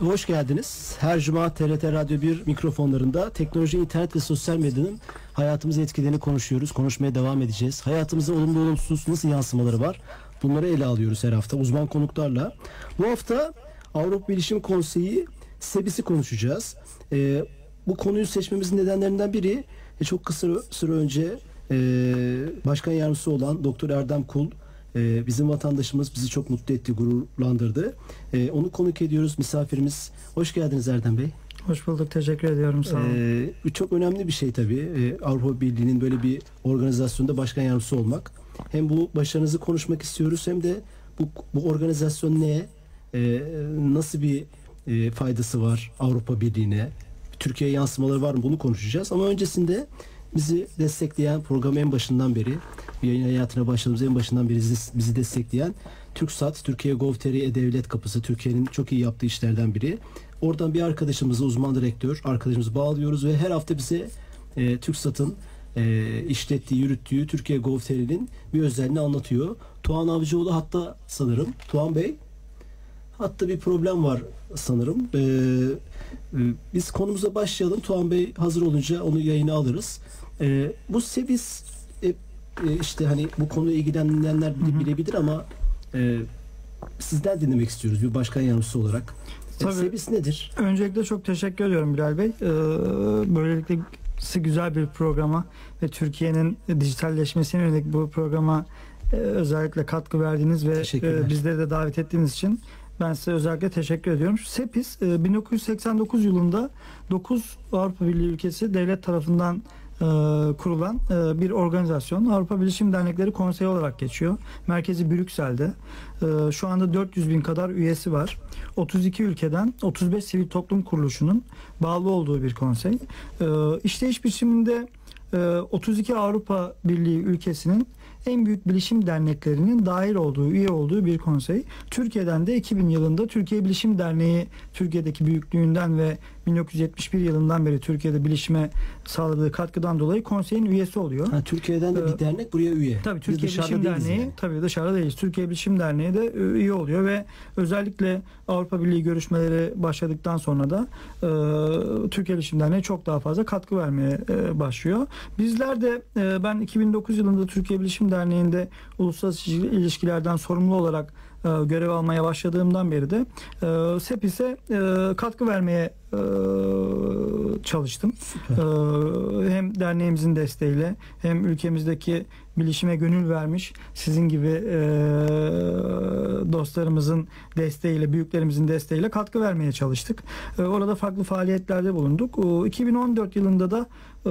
hoş geldiniz. Her cuma TRT Radyo 1 mikrofonlarında teknoloji, internet ve sosyal medyanın hayatımızı etkilerini konuşuyoruz. Konuşmaya devam edeceğiz. Hayatımıza olumlu olumsuz nasıl yansımaları var? Bunları ele alıyoruz her hafta uzman konuklarla. Bu hafta Avrupa Bilişim Konseyi SEBİS'i konuşacağız. Ee, bu konuyu seçmemizin nedenlerinden biri e, çok kısa süre önce e, başkan yardımcısı olan Doktor Erdem Kul e, bizim vatandaşımız bizi çok mutlu etti, gururlandırdı. E, onu konuk ediyoruz. Misafirimiz. Hoş geldiniz Erdem Bey. Hoş bulduk. Teşekkür ediyorum. Sağ olun. E, çok önemli bir şey tabii. Avrupa Birliği'nin böyle bir organizasyonda başkan yardımcısı olmak. Hem bu başarınızı konuşmak istiyoruz hem de bu, bu organizasyon ne? E, nasıl bir e, faydası var Avrupa Birliği'ne? Türkiye yansımaları var mı? Bunu konuşacağız. Ama öncesinde bizi destekleyen programın en başından beri yayın hayatına başladığımız en başından beri bizi, bizi destekleyen TürkSat, Türkiye Gov.tr E-Devlet Kapısı Türkiye'nin çok iyi yaptığı işlerden biri. Oradan bir arkadaşımızı uzman direktör arkadaşımızı bağlıyoruz ve her hafta bize e, TürkSat'ın e, işlettiği, yürüttüğü Türkiye Gov.tr'nin bir özelliğini anlatıyor. Tuğan Avcıoğlu hatta sanırım. Tuğan Bey hatta bir problem var sanırım. Ee, e, biz konumuza başlayalım. Tuğan Bey hazır olunca onu yayına alırız. Ee, bu Sebis e, e, işte hani bu konuyla ilgilenenler bile, bilebilir ama e, sizden dinlemek istiyoruz bir başkan yardımcısı olarak. E, Tabii. Sebis nedir? Öncelikle çok teşekkür ediyorum Bilal Bey. Ee, böylelikle güzel bir programa ve Türkiye'nin dijitalleşmesine yönelik bu programa e, özellikle katkı verdiğiniz ve bizleri de davet ettiğiniz için ben size özellikle teşekkür ediyorum. SEPIS e, 1989 yılında 9 Avrupa Birliği ülkesi devlet tarafından e, kurulan e, bir organizasyon. Avrupa Bilişim Dernekleri Konseyi olarak geçiyor. Merkezi Brüksel'de. E, şu anda 400 bin kadar üyesi var. 32 ülkeden 35 sivil toplum kuruluşunun bağlı olduğu bir konsey. E, işleyiş biçiminde e, 32 Avrupa Birliği ülkesinin en büyük bilişim derneklerinin dahil olduğu, üye olduğu bir konsey. Türkiye'den de 2000 yılında Türkiye Bilişim Derneği Türkiye'deki büyüklüğünden ve 1971 yılından beri Türkiye'de bilişime sağladığı katkıdan dolayı konseyin üyesi oluyor. Ha, Türkiye'den de Ee, bir dernek buraya üye. Tabii Biz Türkiye dışarıda Bilişim Derneği yani. tabii dışarıda değiliz. Türkiye Bilişim Derneği de e, üye oluyor ve özellikle Avrupa Birliği görüşmeleri başladıktan sonra da e, Türkiye Bilişim Derneği çok daha fazla katkı vermeye e, başlıyor. Bizler de e, ben 2009 yılında Türkiye Bilişim Derneği'nde uluslararası ilişkilerden sorumlu olarak görev almaya başladığımdan beri de e, SEPİS'e e, katkı vermeye e, çalıştım. Süper. Hem derneğimizin desteğiyle hem ülkemizdeki bilişime gönül vermiş sizin gibi e, dostlarımızın desteğiyle, büyüklerimizin desteğiyle katkı vermeye çalıştık. E, orada farklı faaliyetlerde bulunduk. E, 2014 yılında da e,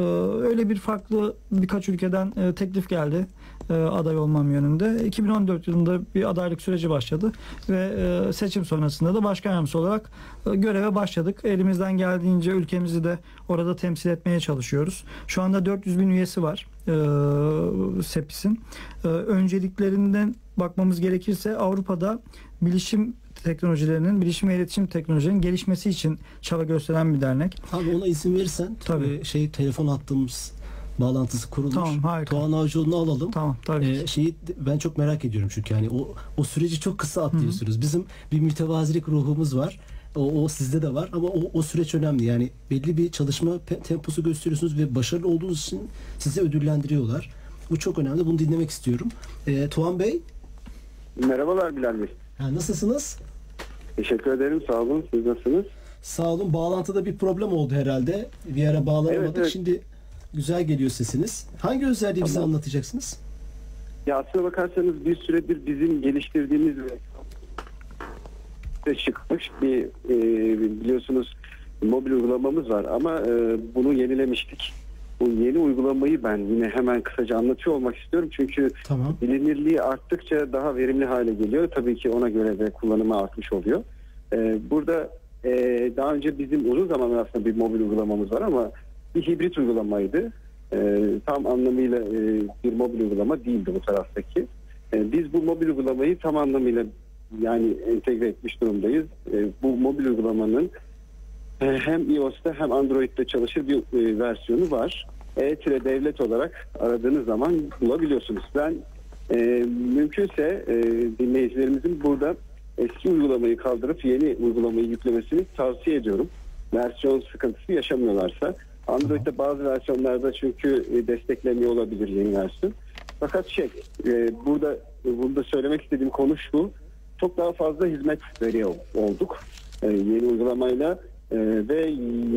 öyle bir farklı birkaç ülkeden e, teklif geldi e, aday olmam yönünde. 2014 yılında bir adaylık süreci başladı ve e, seçim sonrasında da başkan yardımcısı olarak e, göreve başladık. Elimizden geldiğince ülkemizi de orada temsil etmeye çalışıyoruz. Şu anda 400 bin üyesi var e, SEPİS'in. E, önceliklerinden bakmamız gerekirse Avrupa'da bilişim teknolojilerinin, bilişim ve iletişim teknolojilerinin gelişmesi için çaba gösteren bir dernek. Abi ona izin verirsen Tabii. e, şey telefon attığımız bağlantısı kurulmuş. Tamam, harika. Tuğan Avcıoğlu'nu alalım. Tamam, tabii. ki. Ee, şeyi ben çok merak ediyorum çünkü yani o o süreci çok kısa atlıyorsunuz. Bizim bir mütevazilik ruhumuz var. O, o sizde de var ama o, o süreç önemli. Yani belli bir çalışma temposu gösteriyorsunuz ve başarılı olduğunuz için sizi ödüllendiriyorlar. Bu çok önemli. Bunu dinlemek istiyorum. Ee, Tuğan Bey, Merhabalar Bilal Bey. ha, nasılsınız? Teşekkür ederim. Sağ olun. Siz nasılsınız? Sağ olun. Bağlantıda bir problem oldu herhalde. Bir ara bağlanamadık. Evet, evet. Şimdi güzel geliyor sesiniz. Hangi özelliği bize Tamam. anlatacaksınız? Ya aslına bakarsanız bir süredir bizim geliştirdiğimiz ve çıkmış bir e, biliyorsunuz mobil uygulamamız var ama e, bunu yenilemiştik. Bu yeni uygulamayı ben yine hemen kısaca anlatıyor olmak istiyorum. Çünkü Tamam. bilinirliği arttıkça daha verimli hale geliyor. Tabii ki ona göre de kullanımı artmış oluyor. Ee, burada e, daha önce bizim uzun zamandır aslında bir mobil uygulamamız var ama bir hibrit uygulamaydı. E, tam anlamıyla e, bir mobil uygulama değildi bu taraftaki. E, biz bu mobil uygulamayı tam anlamıyla yani entegre etmiş durumdayız. E, bu mobil uygulamanın e, hem iOS'ta hem Android'de çalışır bir e, versiyonu var. E-Devlet olarak aradığınız zaman bulabiliyorsunuz. Ben e, mümkünse e, dinleyicilerimizin burada eski uygulamayı kaldırıp yeni uygulamayı yüklemesini tavsiye ediyorum. Versiyon sıkıntısı yaşamıyorlarsa. Android'de bazı versiyonlarda çünkü e, desteklemiyor olabilir yeni versiyon. Fakat şey e, burada burada söylemek istediğim konu şu. Çok daha fazla hizmet veriyor olduk. E, yeni uygulamayla e, ve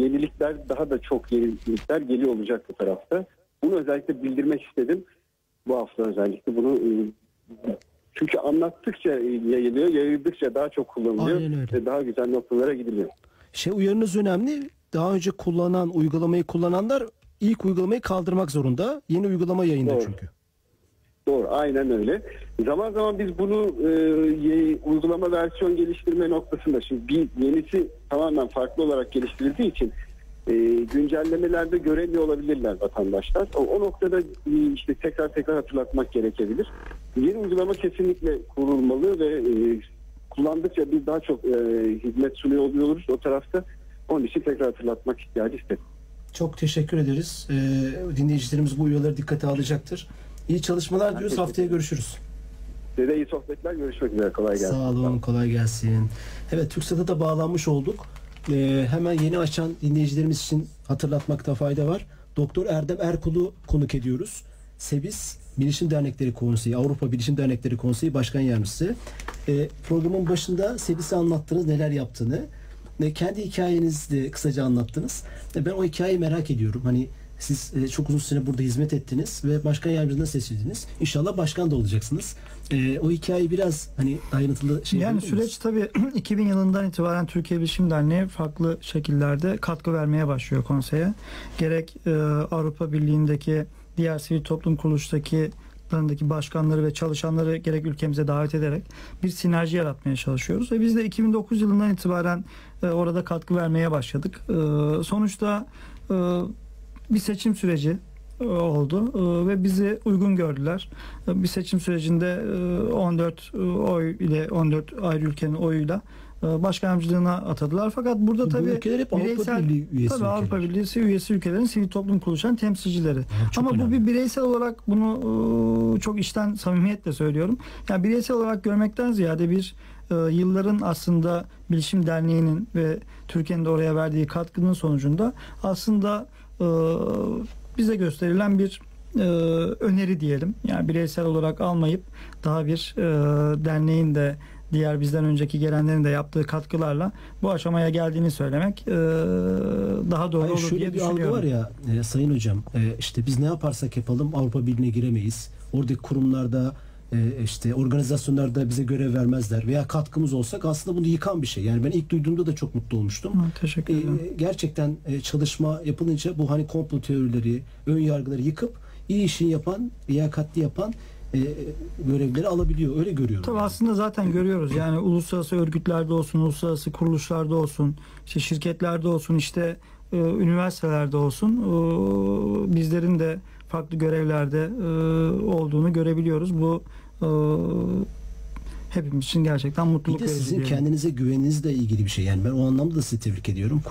yenilikler daha da çok yenilikler geliyor olacak bu tarafta. Bunu özellikle bildirmek istedim. Bu hafta özellikle bunu e, çünkü anlattıkça yayılıyor, yayıldıkça daha çok kullanılıyor ve daha güzel noktalara gidiliyor. Şey uyarınız önemli. Daha önce kullanan uygulamayı kullananlar ilk uygulamayı kaldırmak zorunda. Yeni uygulama yayında Doğru. çünkü. Doğru, aynen öyle. Zaman zaman biz bunu e, uygulama versiyon geliştirme noktasında şimdi bir yenisi tamamen farklı olarak geliştirildiği için e, güncellemelerde göremiyor olabilirler vatandaşlar. O, o noktada e, işte tekrar tekrar hatırlatmak gerekebilir. Yeni uygulama kesinlikle kurulmalı ve e, kullandıkça biz daha çok e, hizmet sunuyor oluyoruz o tarafta. Onun için tekrar hatırlatmak ihtiyacı hissettim. Çok teşekkür ederiz. Ee, dinleyicilerimiz bu uyarıları dikkate alacaktır. İyi çalışmalar diyoruz. Haftaya görüşürüz. Size de iyi sohbetler. Görüşmek üzere. Kolay gelsin. Sağ olun, kolay gelsin. Evet, TürkSat'a da bağlanmış olduk. Ee, hemen yeni açan dinleyicilerimiz için hatırlatmakta fayda var. Doktor Erdem Erkul'u konuk ediyoruz. SEBİS Bilişim Dernekleri Konseyi, Avrupa Bilişim Dernekleri Konseyi Başkan Yardımcısı. Ee, programın başında SEBİS'e anlattınız neler yaptığını. Kendi hikayenizi de kısaca anlattınız. E, Ben o hikayeyi merak ediyorum. Hani siz e, çok uzun süre burada hizmet ettiniz ve başkan yardımcısına seçildiniz. İnşallah başkan da olacaksınız. E, o hikayeyi biraz hani ayrıntılı şey Yani süreç tabii 2000 yılından itibaren Türkiye Bilişim Derneği farklı şekillerde katkı vermeye başlıyor konseye. Gerek Avrupa Birliği'ndeki diğer sivil toplum kuruluştaki larındaki başkanları ve çalışanları gerek ülkemize davet ederek bir sinerji yaratmaya çalışıyoruz. Ve biz de 2009 yılından itibaren e, orada katkı vermeye başladık. E, sonuçta e, bir seçim süreci oldu ve bizi uygun gördüler. Bir seçim sürecinde e, 14 oy ile 14 ayrı ülkenin oyuyla e, başkan yardımcılığına atadılar. Fakat burada Bu tabii ülkeler hep Avrupa bireysel- Birliği üyesi tabii ülkeler. Avrupa Birliği üyesi ülkelerin sivil toplum kuruluşan temsilcileri. çok Ama bu önemli. bir bireysel olarak bunu e, çok içten samimiyetle söylüyorum. Yani bireysel olarak görmekten ziyade bir e, yılların aslında Bilişim Derneği'nin ve Türkiye'nin de oraya verdiği katkının sonucunda aslında bize gösterilen bir e, öneri diyelim. Yani bireysel olarak almayıp daha bir e, derneğin de diğer bizden önceki gelenlerin de yaptığı katkılarla bu aşamaya geldiğini söylemek e, daha doğru Hayır, olur şöyle diye bir algı var ya e, sayın hocam e, işte biz ne yaparsak yapalım Avrupa Birliği'ne giremeyiz. Oradaki kurumlarda e, işte organizasyonlarda bize görev vermezler veya katkımız olsak aslında bunu yıkan bir şey. Yani ben ilk duyduğumda da çok mutlu olmuştum. Hı, Teşekkür ederim. E, gerçekten e, çalışma yapılınca bu hani komplo teorileri, ön yargıları yıkıp iyi işini yapan, liyakatli yapan e, görevleri alabiliyor. Öyle görüyorum. Tabii yani. aslında zaten görüyoruz. Yani uluslararası örgütlerde olsun, uluslararası kuruluşlarda olsun, işte şirketlerde olsun, işte e, üniversitelerde olsun e, bizlerin de farklı görevlerde e, olduğunu görebiliyoruz. Bu e, hepimiz için gerçekten Bir mutluluk de verici. sizin diyelim. kendinize güveninizle ilgili bir şey. Yani ben o anlamda da sizi tebrik ediyorum.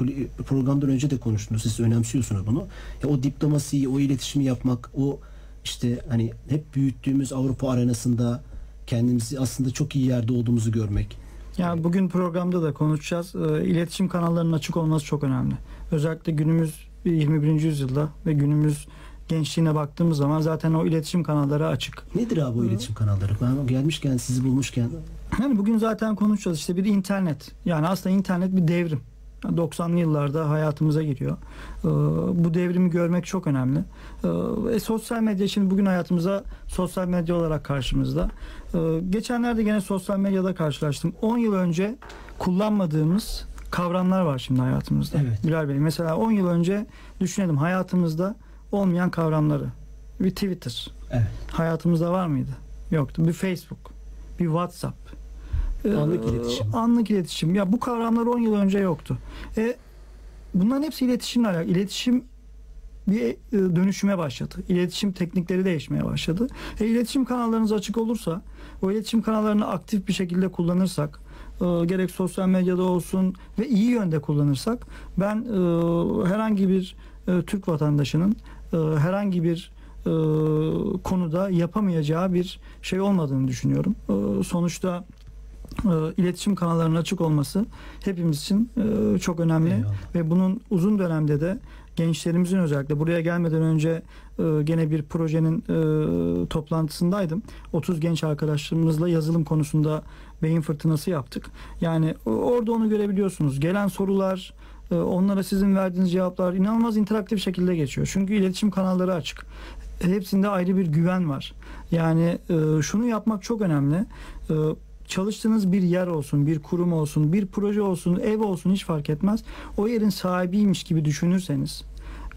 Programdan önce de konuştunuz. Siz önemsiyorsunuz bunu. Ya o diplomasiyi, o iletişimi yapmak, o işte hani hep büyüttüğümüz Avrupa arenasında kendimizi aslında çok iyi yerde olduğumuzu görmek. Yani bugün programda da konuşacağız. E, İletişim kanallarının açık olması çok önemli. Özellikle günümüz 21. yüzyılda ve günümüz gençliğine baktığımız zaman zaten o iletişim kanalları açık. Nedir abi o iletişim kanalları? Ben gelmişken, sizi bulmuşken Yani bugün zaten konuşacağız işte bir internet. Yani aslında internet bir devrim. 90'lı yıllarda hayatımıza giriyor. Ee, bu devrimi görmek çok önemli. Ee, e, sosyal medya şimdi bugün hayatımıza sosyal medya olarak karşımızda. Ee, geçenlerde gene sosyal medyada karşılaştım. 10 yıl önce kullanmadığımız kavramlar var şimdi hayatımızda. Evet. Bilal Bey mesela 10 yıl önce düşünelim hayatımızda olmayan kavramları. Bir Twitter evet. hayatımızda var mıydı? Yoktu. Bir Facebook, bir WhatsApp, Anlık iletişim. Anlık iletişim. Ya bu kavramlar 10 yıl önce yoktu. E, bunların hepsi iletişimle alakalı. İletişim bir e, dönüşüme başladı. İletişim teknikleri değişmeye başladı. E, iletişim kanallarınız açık olursa, o iletişim kanallarını aktif bir şekilde kullanırsak, e, gerek sosyal medyada olsun ve iyi yönde kullanırsak, ben e, herhangi bir e, Türk vatandaşının e, herhangi bir e, konuda yapamayacağı bir şey olmadığını düşünüyorum. E, sonuçta iletişim kanallarının açık olması hepimiz için e, çok önemli Eyvallah. ve bunun uzun dönemde de gençlerimizin özellikle buraya gelmeden önce e, gene bir projenin e, toplantısındaydım. 30 genç arkadaşlarımızla yazılım konusunda beyin fırtınası yaptık. Yani orada onu görebiliyorsunuz. Gelen sorular, e, onlara sizin verdiğiniz cevaplar inanılmaz interaktif şekilde geçiyor. Çünkü iletişim kanalları açık. Hepsinde ayrı bir güven var. Yani e, şunu yapmak çok önemli. Çalıştığınız bir yer olsun, bir kurum olsun, bir proje olsun, ev olsun hiç fark etmez. O yerin sahibiymiş gibi düşünürseniz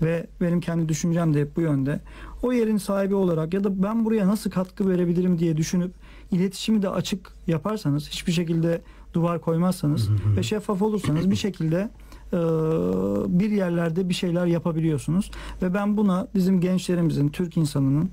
ve benim kendi düşüncem de hep bu yönde. O yerin sahibi olarak ya da ben buraya nasıl katkı verebilirim diye düşünüp iletişimi de açık yaparsanız, hiçbir şekilde duvar koymazsanız ve şeffaf olursanız bir şekilde bir yerlerde bir şeyler yapabiliyorsunuz ve ben buna bizim gençlerimizin, Türk insanının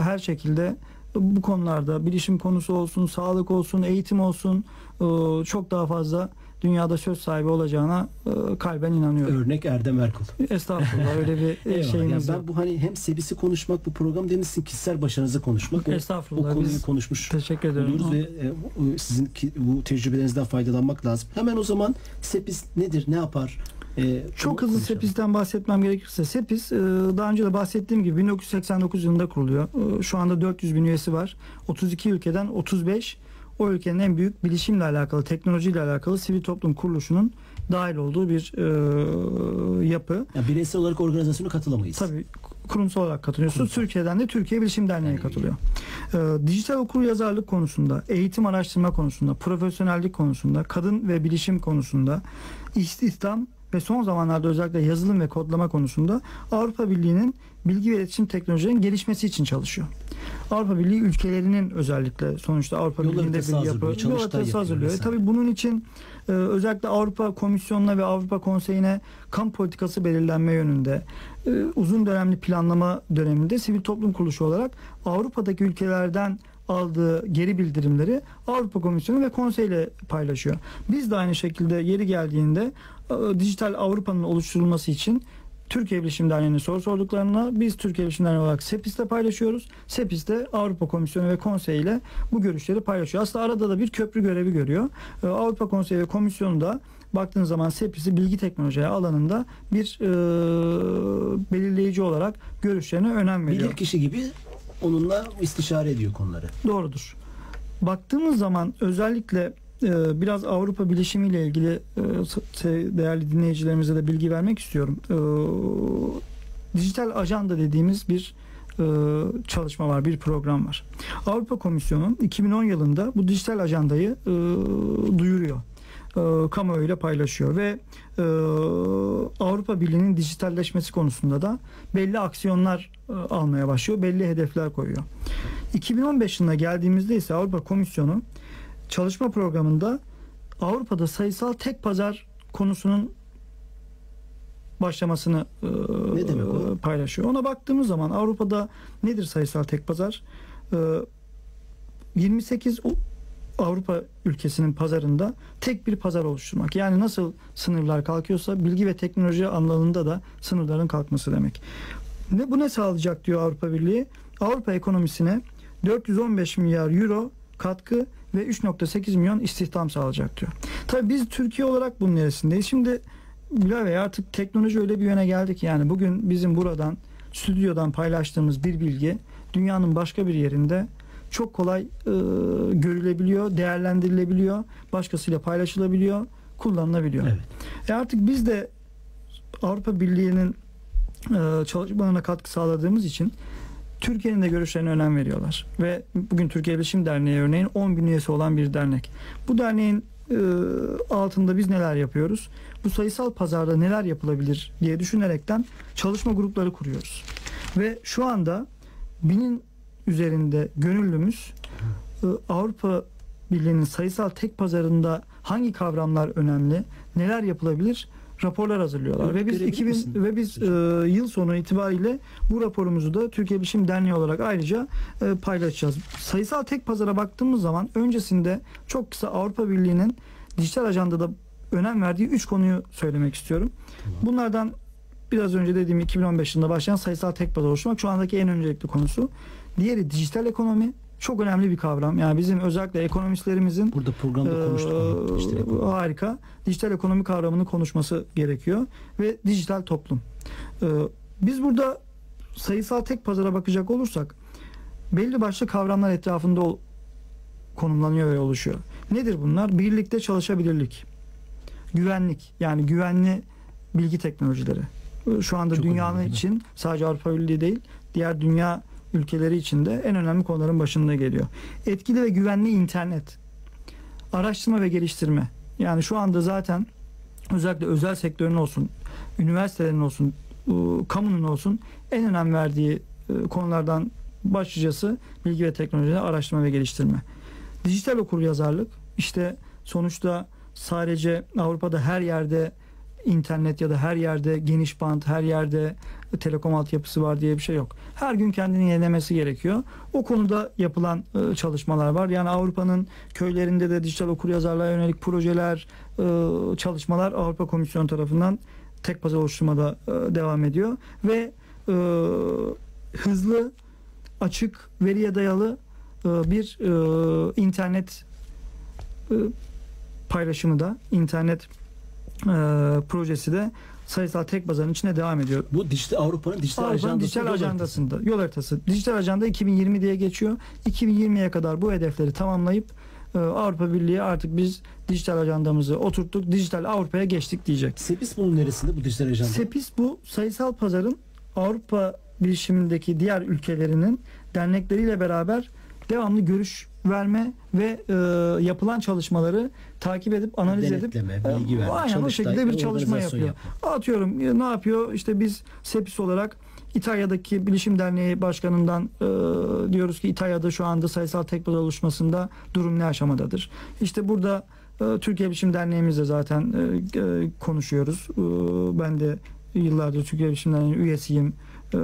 her şekilde bu konularda bilişim konusu olsun, sağlık olsun, eğitim olsun e, çok daha fazla dünyada söz sahibi olacağına e, kalben inanıyorum. Örnek Erdem Erkul. Estağfurullah öyle bir e, Eyvallah. Yani şeyimiz ben yok. bu hani hem sebisi konuşmak bu program demişsin kişisel başarınızı konuşmak. O, o Estağfurullah. konuyu Biz konuşmuş teşekkür ederim. ve e, sizin ki- bu tecrübelerinizden faydalanmak lazım. Hemen o zaman Sepis nedir, ne yapar? E, Çok hızlı konuşalım. SEPIS'ten bahsetmem gerekirse SEPIS e, daha önce de bahsettiğim gibi 1989 yılında kuruluyor. E, Şu anda 400 bin üyesi var. 32 ülkeden 35 o ülkenin en büyük bilişimle alakalı, teknolojiyle alakalı sivil toplum kuruluşunun dahil olduğu bir e, yapı. Yani bireysel olarak organizasyona katılamayız. Tabii kurumsal olarak katılıyorsunuz. Kurumsal. Türkiye'den de Türkiye Bilişim Derneği Derneği. katılıyor. Ee, dijital okur yazarlık konusunda, eğitim araştırma konusunda, profesyonellik konusunda, kadın ve bilişim konusunda, istihdam ve son zamanlarda özellikle yazılım ve kodlama konusunda Avrupa Birliği'nin bilgi ve iletişim teknolojilerinin gelişmesi için çalışıyor. Avrupa Birliği ülkelerinin özellikle sonuçta Avrupa Yol Birliği'nde bir yapı, yol haritası hazırlıyor. Vesaire. tabii bunun için e, özellikle Avrupa Komisyonu'na ve Avrupa Konseyi'ne kamu politikası belirlenme yönünde e, uzun dönemli planlama döneminde sivil toplum kuruluşu olarak Avrupa'daki ülkelerden aldığı geri bildirimleri Avrupa Komisyonu ve Konsey ile paylaşıyor. Biz de aynı şekilde yeri geldiğinde dijital Avrupa'nın oluşturulması için Türkiye Bilişim Derneği'ne soru sorduklarına biz Türkiye Bilişim Derneği olarak SEPIS'te paylaşıyoruz. SEPIS de Avrupa Komisyonu ve Konsey ile bu görüşleri paylaşıyor. Aslında arada da bir köprü görevi görüyor. Ee, Avrupa Konseyi ve Komisyonu da baktığınız zaman SEPIS'i bilgi teknolojileri alanında bir e, belirleyici olarak görüşlerine önem veriyor. Bilir kişi gibi onunla istişare ediyor konuları. Doğrudur. Baktığımız zaman özellikle biraz Avrupa bilişimiyle ilgili e, değerli dinleyicilerimize de bilgi vermek istiyorum. E, dijital ajanda dediğimiz bir e, çalışma var, bir program var. Avrupa Komisyonu 2010 yılında bu dijital ajandayı e, duyuruyor. Kamuoyuyla paylaşıyor ve Avrupa Birliği'nin dijitalleşmesi konusunda da belli aksiyonlar almaya başlıyor, belli hedefler koyuyor. 2015 yılına geldiğimizde ise Avrupa Komisyonu çalışma programında Avrupa'da sayısal tek pazar konusunun başlamasını e, Ne demek o? paylaşıyor. Ona baktığımız zaman Avrupa'da nedir sayısal tek pazar? E, 28 o- Avrupa ülkesinin pazarında tek bir pazar oluşturmak. Yani nasıl sınırlar kalkıyorsa bilgi ve teknoloji alanında da sınırların kalkması demek. Ne bu ne sağlayacak diyor Avrupa Birliği? Avrupa ekonomisine 415 milyar euro katkı ve 3.8 milyon istihdam sağlayacak diyor. Tabii biz Türkiye olarak bunun neresindeyiz? Şimdi Bilal Bey artık teknoloji öyle bir yöne geldi ki yani bugün bizim buradan stüdyodan paylaştığımız bir bilgi dünyanın başka bir yerinde çok kolay e, görülebiliyor, değerlendirilebiliyor, başkasıyla paylaşılabiliyor, kullanılabiliyor. Evet. E artık biz de Avrupa Birliği'nin e, çalışmalarına katkı sağladığımız için Türkiye'nin de görüşlerine önem veriyorlar. Ve bugün Türkiye Bilişim Derneği örneğin 10 bin üyesi olan bir dernek. Bu derneğin e, altında biz neler yapıyoruz? Bu sayısal pazarda neler yapılabilir diye düşünerekten çalışma grupları kuruyoruz. Ve şu anda binin üzerinde gönüllümüz e, Avrupa Birliği'nin sayısal tek pazarında hangi kavramlar önemli, neler yapılabilir raporlar hazırlıyorlar. Örnek Ve biz verebilir 2000 misin? ve biz e, yıl sonu itibariyle bu raporumuzu da Türkiye Bilişim Derneği olarak ayrıca e, paylaşacağız. Sayısal tek pazara baktığımız zaman öncesinde çok kısa Avrupa Birliği'nin dijital ajandada önem verdiği 3 konuyu söylemek istiyorum. Bunlardan biraz önce dediğim 2015 yılında başlayan sayısal tek pazar oluşturmak şu andaki en öncelikli konusu. Diğeri dijital ekonomi. Çok önemli bir kavram. Yani bizim özellikle ekonomistlerimizin Burada programda konuştuk. İşte bu. harika. Dijital ekonomi kavramını konuşması gerekiyor ve dijital toplum. Ee, biz burada sayısal tek pazara bakacak olursak belli başlı kavramlar etrafında konumlanıyor ve oluşuyor. Nedir bunlar? Birlikte çalışabilirlik, güvenlik yani güvenli bilgi teknolojileri. Şu anda Çok dünyanın önemli, için sadece Avrupa Birliği değil, diğer dünya ülkeleri için de en önemli konuların başında geliyor. Etkili ve güvenli internet, araştırma ve geliştirme. Yani şu anda zaten özellikle özel sektörün olsun, üniversitelerin olsun, ıı, kamunun olsun en önem verdiği ıı, konulardan başlıcası bilgi ve teknolojide araştırma ve geliştirme. Dijital okur yazarlık işte sonuçta sadece Avrupa'da her yerde internet ya da her yerde geniş bant, her yerde telekom altyapısı var diye bir şey yok. Her gün kendini yenilemesi gerekiyor. O konuda yapılan e, çalışmalar var. Yani Avrupa'nın köylerinde de dijital okuryazarlığa yönelik projeler, e, çalışmalar Avrupa Komisyonu tarafından tek pazar oluşturmada e, devam ediyor ve hızlı, açık, veriye dayalı bir internet paylaşımı da internet projesi de sayısal tek pazarın içine devam ediyor. Bu dijital Avrupa'nın dijital Avrupa'nın ajandası. dijital ajandasında yol haritası. Dijital ajanda 2020 diye geçiyor. 2020'ye kadar bu hedefleri tamamlayıp e, Avrupa Birliği artık biz dijital ajandamızı oturttuk. Dijital Avrupa'ya geçtik diyecek. Sepis bunun neresinde bu dijital ajanda? Sepis bu sayısal pazarın Avrupa bilişimindeki diğer ülkelerinin dernekleriyle beraber devamlı görüş verme ve e, yapılan çalışmaları takip edip analiz edip Denetleme, e, bilgi verme, aynen o şekilde bir çalışma yapıyor. yapma. Atıyorum e, ne yapıyor? İşte biz Sepis olarak İtalya'daki Bilişim Derneği Başkanı'ndan e, diyoruz ki İtalya'da şu anda sayısal tek pazar oluşmasında durum ne aşamadadır? İşte burada e, Türkiye Bilişim Derneğimizle zaten e, e, konuşuyoruz. E, ben de yıllardır Türkiye Bilişim Derneği üyesiyim. E,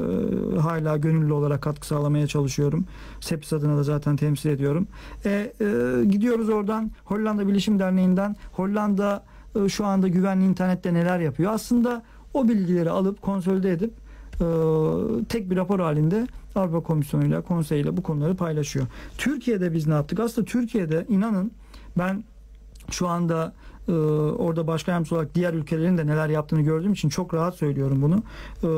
hala gönüllü olarak katkı sağlamaya çalışıyorum. Sepis adına da zaten temsil ediyorum. E, e, gidiyoruz oradan Hollanda Bilişim Derneği'nden Hollanda e, şu anda güvenli internette neler yapıyor? Aslında o bilgileri alıp konsolide edip e, tek bir rapor halinde Avrupa Komisyonu'yla, konseyle bu konuları paylaşıyor. Türkiye'de biz ne yaptık? Aslında Türkiye'de inanın ben şu anda e, orada başkan yardımcısı olarak diğer ülkelerin de neler yaptığını gördüğüm için çok rahat söylüyorum bunu. E,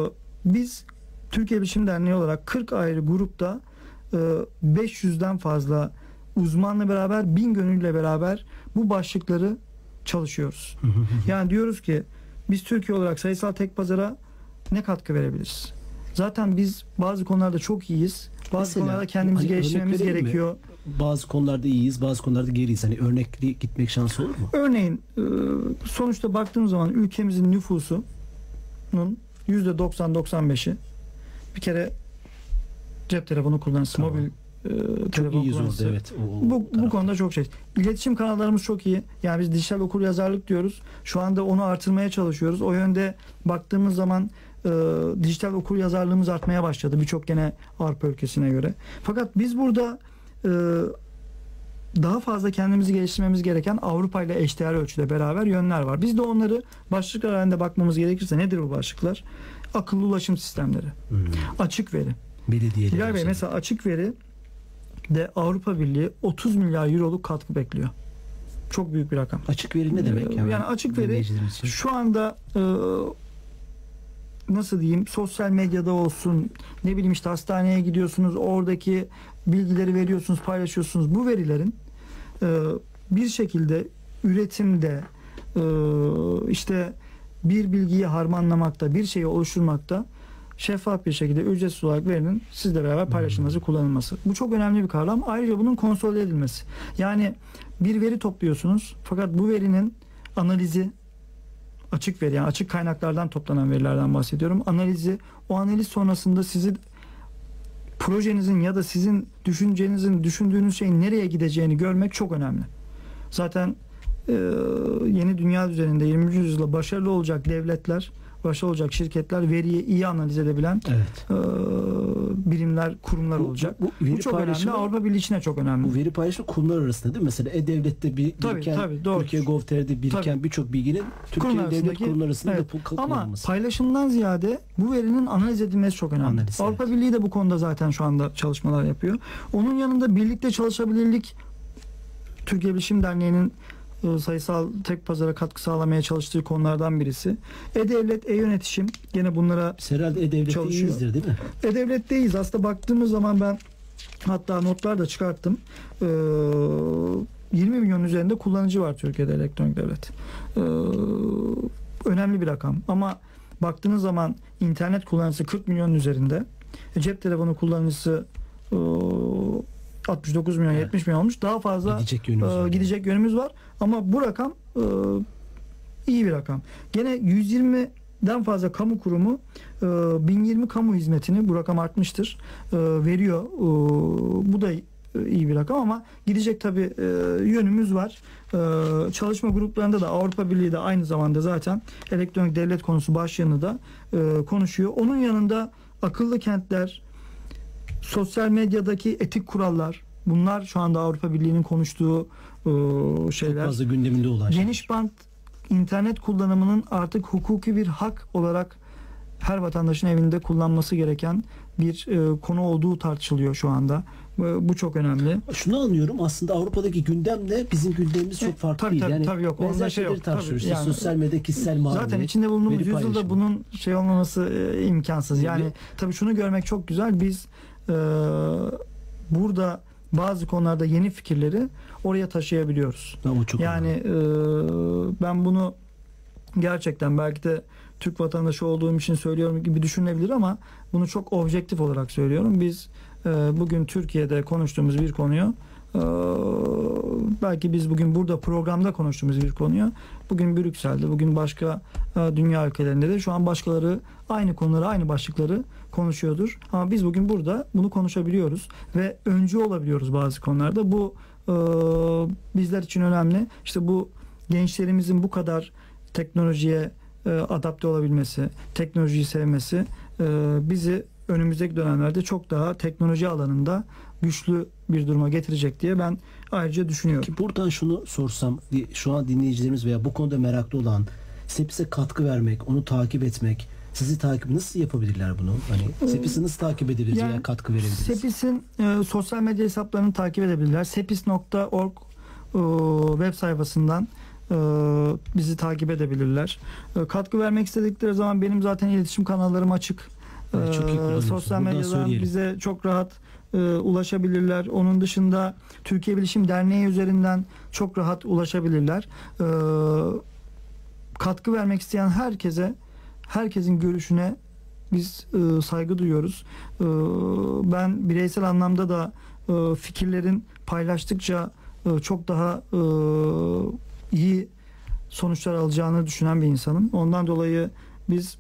biz Türkiye Bilişim Derneği olarak 40 ayrı grupta e, 500'den fazla uzmanla beraber, bin gönülle beraber bu başlıkları çalışıyoruz. Yani diyoruz ki biz Türkiye olarak sayısal tek pazara ne katkı verebiliriz? Zaten biz bazı konularda çok iyiyiz. Bazı Mesela, konularda kendimizi hani geliştirmemiz vereyim mi? gerekiyor. Bazı konularda iyiyiz, bazı konularda geriyiz. Hani örnekli gitmek şansı olur mu? Örneğin e, sonuçta baktığım zaman ülkemizin nüfusunun %90-95'i bir kere cep telefonu kullanıcısı, Tamam. mobil e, Çok telefon iyiyiz orada evet. O, Bu, bu konuda çok şey. İletişim kanallarımız çok iyi. Yani biz dijital okur yazarlık diyoruz. Şu anda onu artırmaya çalışıyoruz. O yönde baktığımız zaman e, dijital okur yazarlığımız artmaya başladı. Birçok gene Avrupa ülkesine göre. Fakat biz burada e, daha fazla kendimizi geliştirmemiz gereken Avrupa ile eşdeğer ölçüde beraber yönler var. Biz de onları başlıklar halinde bakmamız gerekirse nedir bu başlıklar? Akıllı ulaşım sistemleri, Hmm. açık veri, Belediyeler. Hilal Bey mesela. açık veri de Avrupa Birliği 30 milyar euroluk katkı bekliyor. Çok büyük bir rakam. Açık veri ne demek? Ee, Hemen yani açık veri. Şu anda e, nasıl diyeyim sosyal medyada olsun ne bileyim işte hastaneye gidiyorsunuz oradaki bilgileri veriyorsunuz paylaşıyorsunuz bu verilerin e, bir şekilde üretimde e, işte bir bilgiyi harmanlamakta bir şeyi oluşturmakta şeffaf bir şekilde ücretsiz olarak verinin sizle beraber paylaşılması, kullanılması. Bu çok önemli bir kavram. Ayrıca bunun konsolide edilmesi. Yani bir veri topluyorsunuz fakat bu verinin analizi açık veri yani açık kaynaklardan toplanan verilerden bahsediyorum. Analizi o analiz sonrasında sizi projenizin ya da sizin düşüncenizin, düşündüğünüz şeyin nereye gideceğini görmek çok önemli. Zaten e, yeni dünya üzerinde 20. yüzyılda başarılı olacak devletler, başarılı olacak şirketler veriyi iyi analiz edebilen Evet. e, birimler, kurumlar Bu- olacak. bu- bu veri Bu çok önemli. Avrupa Birliği için de çok önemli. Bu veri paylaşımı kurumlar arasında değil mi? Mesela E-Devlet'te bir Tabii, biriken, tabii, doğru. Türkiye Gov.tr'de biriken birçok bilginin Türkiye Kurumlar devlet kurumları arasında Evet. da Ama kullanılması. paylaşımdan ziyade bu verinin analiz edilmesi çok önemli. Analiz, Avrupa Birliği de bu konuda zaten şu anda çalışmalar yapıyor. Onun yanında birlikte çalışabilirlik Türkiye Bilişim Derneği'nin sayısal tek pazara katkı sağlamaya çalıştığı konulardan birisi. E-Devlet, E-Yönetişim gene bunlara Biz herhalde E-Devlet'te Çalışıyor. iyiyizdir değil mi? E-Devlet'teyiz. Aslında baktığımız zaman ben hatta notlar da çıkarttım. Ee, 20 milyon üzerinde kullanıcı var Türkiye'de elektronik devlet. Ee, önemli bir rakam. Ama baktığınız zaman internet kullanıcısı 40 milyonun üzerinde. E, cep telefonu kullanıcısı e, 69 milyon, Evet. 70 milyon olmuş. Daha fazla Gidecek yönümüz e, var. gidecek yönümüz var. Ama bu rakam e, iyi bir rakam. Gene 120'den fazla kamu kurumu e, 1020 kamu hizmetini bu rakam artmıştır. e, veriyor. E, bu da e, iyi bir rakam ama gidecek tabi yönümüz var. E, çalışma gruplarında da Avrupa Birliği de aynı zamanda zaten elektronik devlet konusu başlığını da e, konuşuyor. Onun yanında akıllı kentler, sosyal medyadaki etik kurallar bunlar şu anda Avrupa Birliği'nin konuştuğu e, Çok şeyler. fazla gündeminde olan şey. Geniş bant internet kullanımının artık hukuki bir hak olarak her vatandaşın evinde kullanması gereken bir e, konu olduğu tartışılıyor şu anda. E, bu çok önemli. Şunu anlıyorum aslında Avrupa'daki gündemle bizim gündemimiz çok E, farklı tabii, değil. tabii, yani tabii yok. Benzer şey yok. tartışıyoruz. Tabii, yani- sosyal medya, kişisel mahremiyet. Zaten içinde bulunduğumuz yüzyılda bunun şey olmaması e, imkansız. Yani tabii şunu görmek çok güzel. Biz e, burada bazı konularda yeni fikirleri oraya taşıyabiliyoruz. Ama çok Yani e, ben bunu gerçekten belki de Türk vatandaşı olduğum için söylüyorum gibi düşünülebilir ama bunu çok objektif olarak söylüyorum. Biz e, bugün Türkiye'de konuştuğumuz bir konuyu belki biz bugün burada programda konuştuğumuz bir konuyu bugün Brüksel'de, bugün başka e, dünya ülkelerinde de şu an başkaları aynı konuları, aynı başlıkları konuşuyordur. Ama biz bugün burada bunu konuşabiliyoruz ve öncü olabiliyoruz bazı konularda. Bu e, bizler için önemli. İşte bu gençlerimizin bu kadar teknolojiye e, adapte olabilmesi, teknolojiyi sevmesi bizi önümüzdeki dönemlerde çok daha teknoloji alanında güçlü bir duruma getirecek diye ben ayrıca düşünüyorum. Ki buradan şunu sorsam şu an dinleyicilerimiz veya bu konuda meraklı olan Sepis'e katkı vermek, onu takip etmek, sizi takip nasıl yapabilirler bunu? Hani Sepis'i nasıl takip edebiliriz Yani veya katkı verebiliriz? Sepis'in e, sosyal medya hesaplarını takip edebilirler. Sepis.org e, web sayfasından e, bizi takip edebilirler. E, katkı vermek istedikleri zaman benim zaten iletişim kanallarım açık. Evet, çok iyi E, sosyal medyadan bize çok rahat e, ulaşabilirler. Onun dışında Türkiye Bilişim Derneği üzerinden çok rahat ulaşabilirler. E, katkı vermek isteyen herkese herkesin görüşüne biz e, saygı duyuyoruz. E, ben bireysel anlamda da e, fikirlerin paylaştıkça e, çok daha e, iyi sonuçlar alacağını düşünen bir insanım. Ondan dolayı biz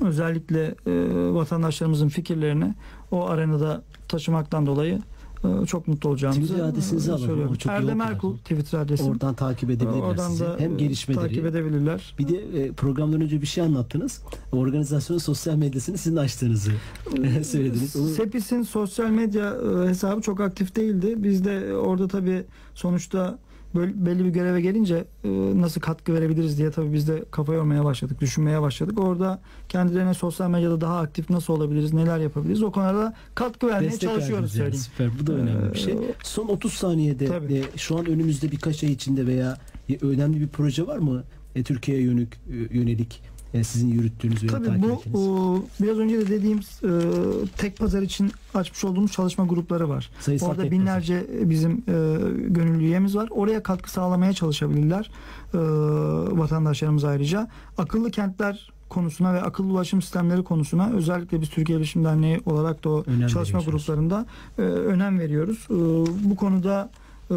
özellikle e, vatandaşlarımızın fikirlerini o arenada taşımaktan dolayı e, çok mutlu olacağımızı Twitter adresinizi e, alalım. çok Erdem Erkul. Twitter adresim. Oradan takip edebilirler Oradan sizi. Hem e, gelişmeleri. takip edebilirler. Bir de e, programdan önce bir şey anlattınız. Organizasyonun sosyal medyasını sizin açtığınızı söylediniz. Onu- Sepis'in sosyal medya e, hesabı çok aktif değildi. Biz de e, orada tabii sonuçta böyle belli bir göreve gelince e, nasıl katkı verebiliriz diye tabii biz de kafa yormaya başladık, düşünmeye başladık. Orada kendilerine sosyal medyada daha aktif nasıl olabiliriz, neler yapabiliriz o konuda katkı vermeye Destek çalışıyoruz yani. söyleyeyim. Süper. Bu da önemli bir şey. Ee, Son 30 saniyede Tabii. e, şu an önümüzde birkaç ay içinde veya e, önemli bir proje var mı? E, Türkiye'ye e, yönelik e, sizin yürüttüğünüz veya Tabii bu o, biraz önce de dediğim e, tek pazar için açmış olduğumuz çalışma grupları var. Sayısal Orada binlerce bizim e, gönüllü üyemiz var. Oraya katkı sağlamaya çalışabilirler e, vatandaşlarımız ayrıca. Akıllı kentler konusuna ve akıllı ulaşım sistemleri konusuna özellikle biz Türkiye Bilişim Derneği olarak da o Önem çalışma gruplarında e, önem veriyoruz. E, bu konuda e,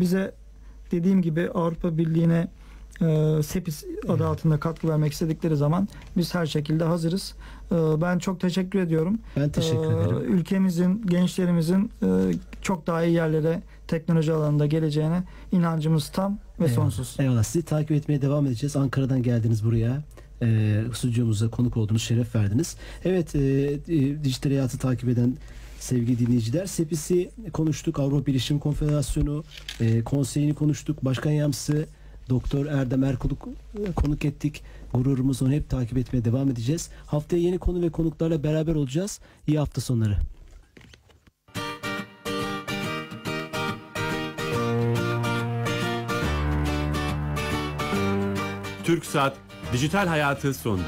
bize dediğim gibi Avrupa Birliği'ne e, SEPIS adı altında katkı vermek istedikleri zaman biz her şekilde hazırız. E, ben çok teşekkür ediyorum. Ben teşekkür Ee, ederim. Ülkemizin, gençlerimizin e, çok daha iyi yerlere teknoloji alanında geleceğine inancımız tam ve Eyvallah. sonsuz. Eyvallah. Sizi takip etmeye devam edeceğiz. Ankara'dan geldiniz buraya. Ee, stüdyomuza konuk oldunuz, şeref verdiniz. Evet, e, e, dijital hayatı takip eden sevgili dinleyiciler, SEPİS'i konuştuk. Avrupa Bilişim Konfederasyonu e, konseyini konuştuk. Başkan Yardımcısı Doktor Erdem Erkul'u e, konuk ettik. Gururumuz onu hep takip etmeye devam edeceğiz. Haftaya yeni konu ve konuklarla beraber olacağız. İyi hafta sonları. TürkSat Dijital Hayatı sundu.